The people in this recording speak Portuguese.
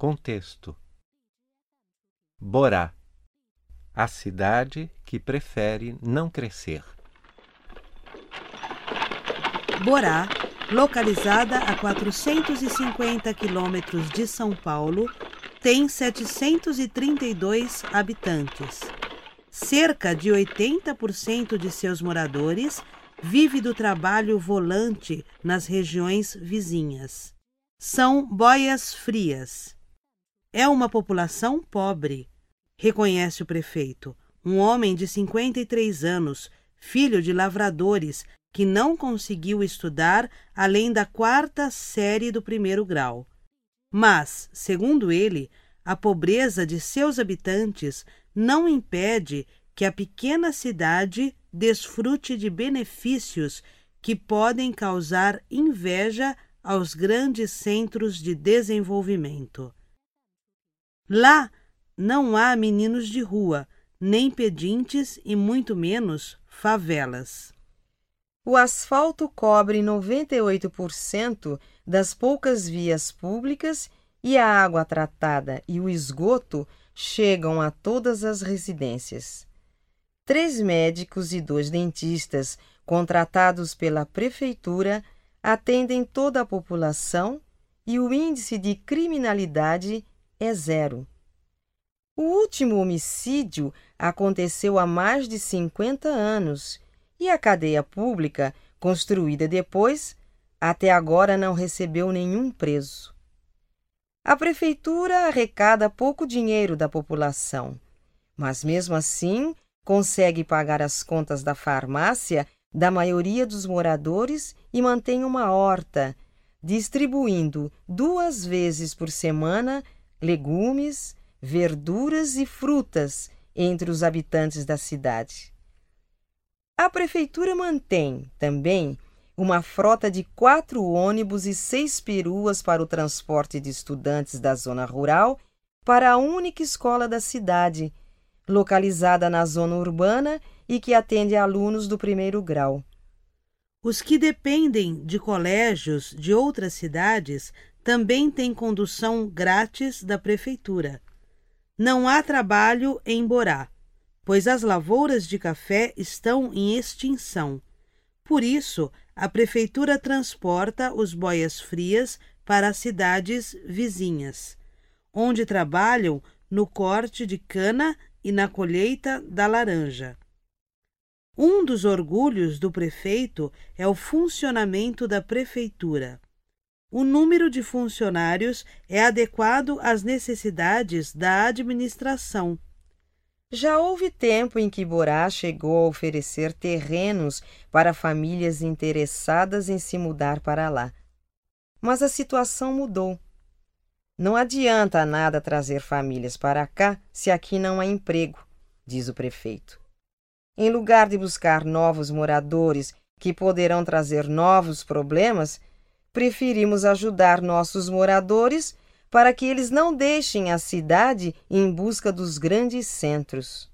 Contexto: Borá, a cidade que prefere não crescer. Borá, localizada a 450 quilômetros de São Paulo, tem 732 habitantes. Cerca de 80% de seus moradores vive do trabalho volante nas regiões vizinhas. São boias frias. É uma população pobre, reconhece o prefeito, um homem de 53 anos, filho de lavradores, que não conseguiu estudar além da quarta série do primeiro grau. Mas, segundo ele, a pobreza de seus habitantes não impede que a pequena cidade desfrute de benefícios que podem causar inveja aos grandes centros de desenvolvimento. Lá não há meninos de rua, nem pedintes e muito menos favelas. O asfalto cobre 98% das poucas vias públicas e a água tratada e o esgoto chegam a todas as residências. Três médicos e dois dentistas, contratados pela prefeitura, atendem toda a população e o índice de criminalidade é zero. O último homicídio aconteceu há mais de 50 anos e a cadeia pública, construída depois, até agora não recebeu nenhum preso. A prefeitura arrecada pouco dinheiro da população, mas mesmo assim consegue pagar as contas da farmácia da maioria dos moradores e mantém uma horta, distribuindo duas vezes por semana legumes, verduras e frutas entre os habitantes da cidade. A prefeitura mantém, também, uma frota de quatro ônibus e seis peruas para o transporte de estudantes da zona rural para a única escola da cidade, localizada na zona urbana e que atende alunos do primeiro grau. Os que dependem de colégios de outras cidades também têm condução grátis da prefeitura. Não há trabalho em Borá, pois as lavouras de café estão em extinção. Por isso, a prefeitura transporta os boias frias para as cidades vizinhas, onde trabalham no corte de cana e na colheita da laranja. Um dos orgulhos do prefeito é o funcionamento da prefeitura. O número de funcionários é adequado às necessidades da administração. Já houve tempo em que Borá chegou a oferecer terrenos para famílias interessadas em se mudar para lá. Mas a situação mudou. Não adianta nada trazer famílias para cá se aqui não há emprego, diz o prefeito. Em lugar de buscar novos moradores que poderão trazer novos problemas, preferimos ajudar nossos moradores para que eles não deixem a cidade em busca dos grandes centros.